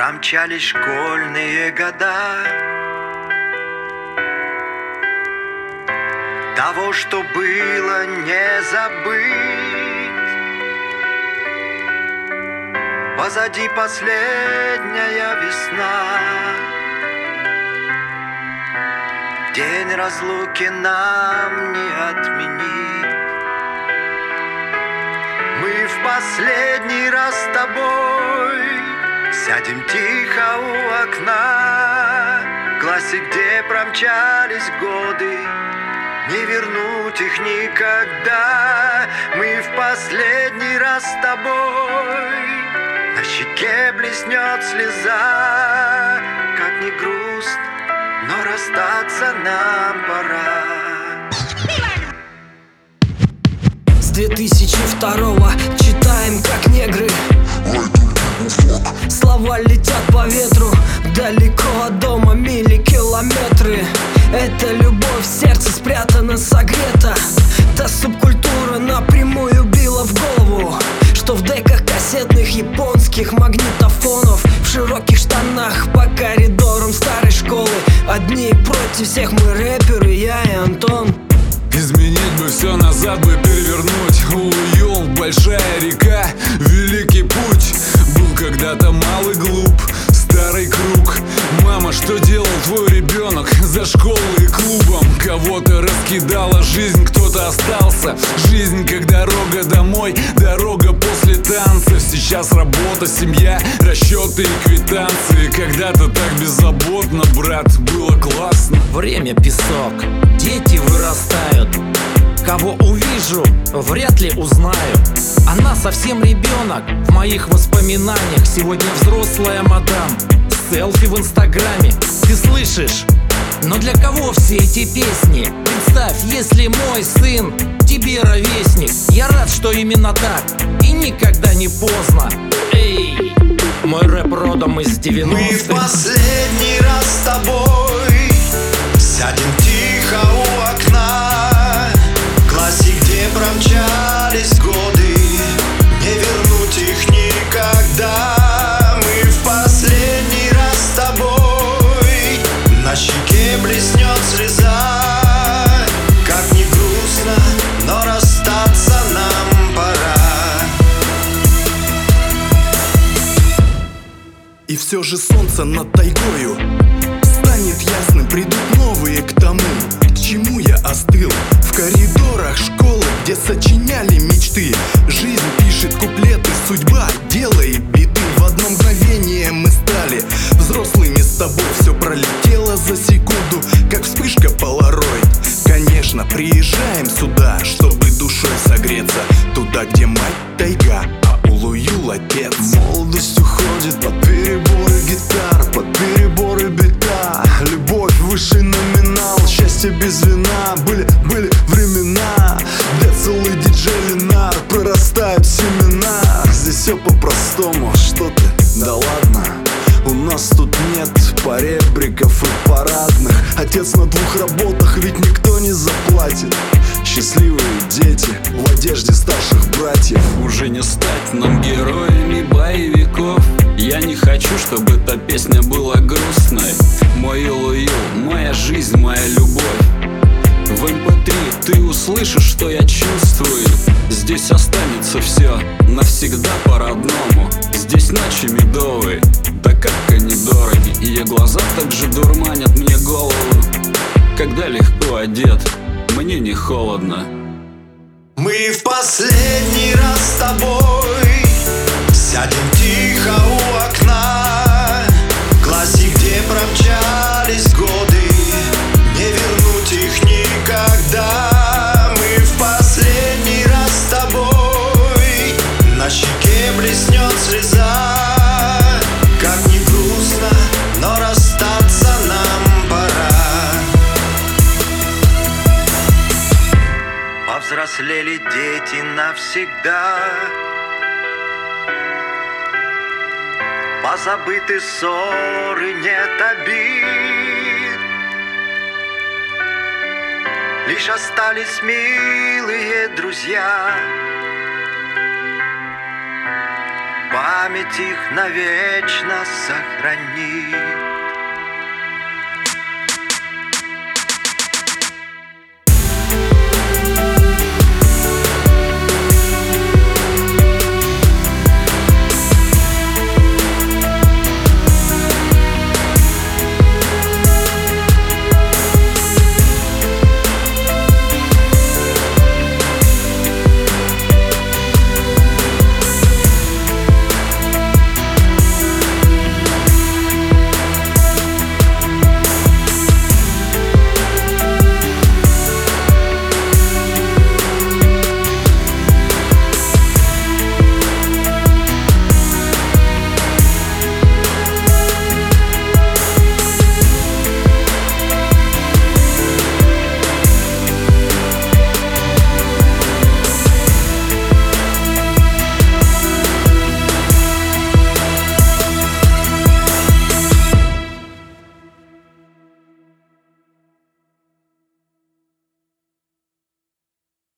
Промчались школьные года. Того, что было, не забыть. Позади последняя весна. День разлуки нам не отменить. Мы в последний раз с тобой Сядем тихо у окна. В классе, где промчались годы. Не вернуть их никогда. Мы в последний раз с тобой. На щеке блеснет слеза. Как не грустно но расстаться нам пора. С 2002 читаем как негры Слова летят по ветру Далеко от дома мили километры. Это любовь в сердце спрятана, согрета. Та субкультура напрямую била в голову Что в деках кассетных японских магнитофонов. В широких штанах по коридорам старой школы. Одни против всех мы рэперы, я и Антон. Изменить бы все назад бы перевернуть. Улюл, большая река, великий путь Когда-то малый глуп, старый круг. Мама, что делал твой ребенок за школой и клубом? Кого-то раскидала жизнь, кто-то остался. Жизнь как дорога домой, дорога после танцев. Сейчас работа, семья, расчеты и квитанции. Когда-то так беззаботно, брат, было классно. Время песок, дети вырастают. Кого увижу, вряд ли узнаю Она совсем ребенок в моих воспоминаниях. Сегодня взрослая мадам. Селфи в инстаграме. Ты слышишь? Но для кого все эти песни? Представь, если мой сын тебе ровесник. Я рад, что именно так. И никогда не поздно. Эй, мой рэп родом из 90-х Мы в последний раз с тобой. Сядем тихо у окна. В классе, где промчались все же солнце над тайгою. Станет ясным, придут новые к тому К чему я остыл. В коридорах школы, где сочиняли мечты Прорастают семена Здесь все по-простому Что ты? Да ладно у нас тут нет поребриков и парадных. Отец на двух работах, ведь никто не заплатит. Счастливые дети в одежде старших братьев. Уже не стать нам героями боевиков. Я не хочу, чтобы эта песня была грустной. Мой Юлу-Ю, моя жизнь, моя любовь. В МП3 ты услышишь, что я чувствую Здесь останется все навсегда по-родному. Здесь ночи медовые, да как они дороги. Ее глаза так же дурманят мне голову Когда легко одет, мне не холодно. Мы в последний раз с тобой. Сядем блеснет слеза. Как не грустно, но расстаться нам пора. Повзрослели дети навсегда. Позабыты ссоры, нет обид. Лишь остались милые друзья память их навечно сохранит.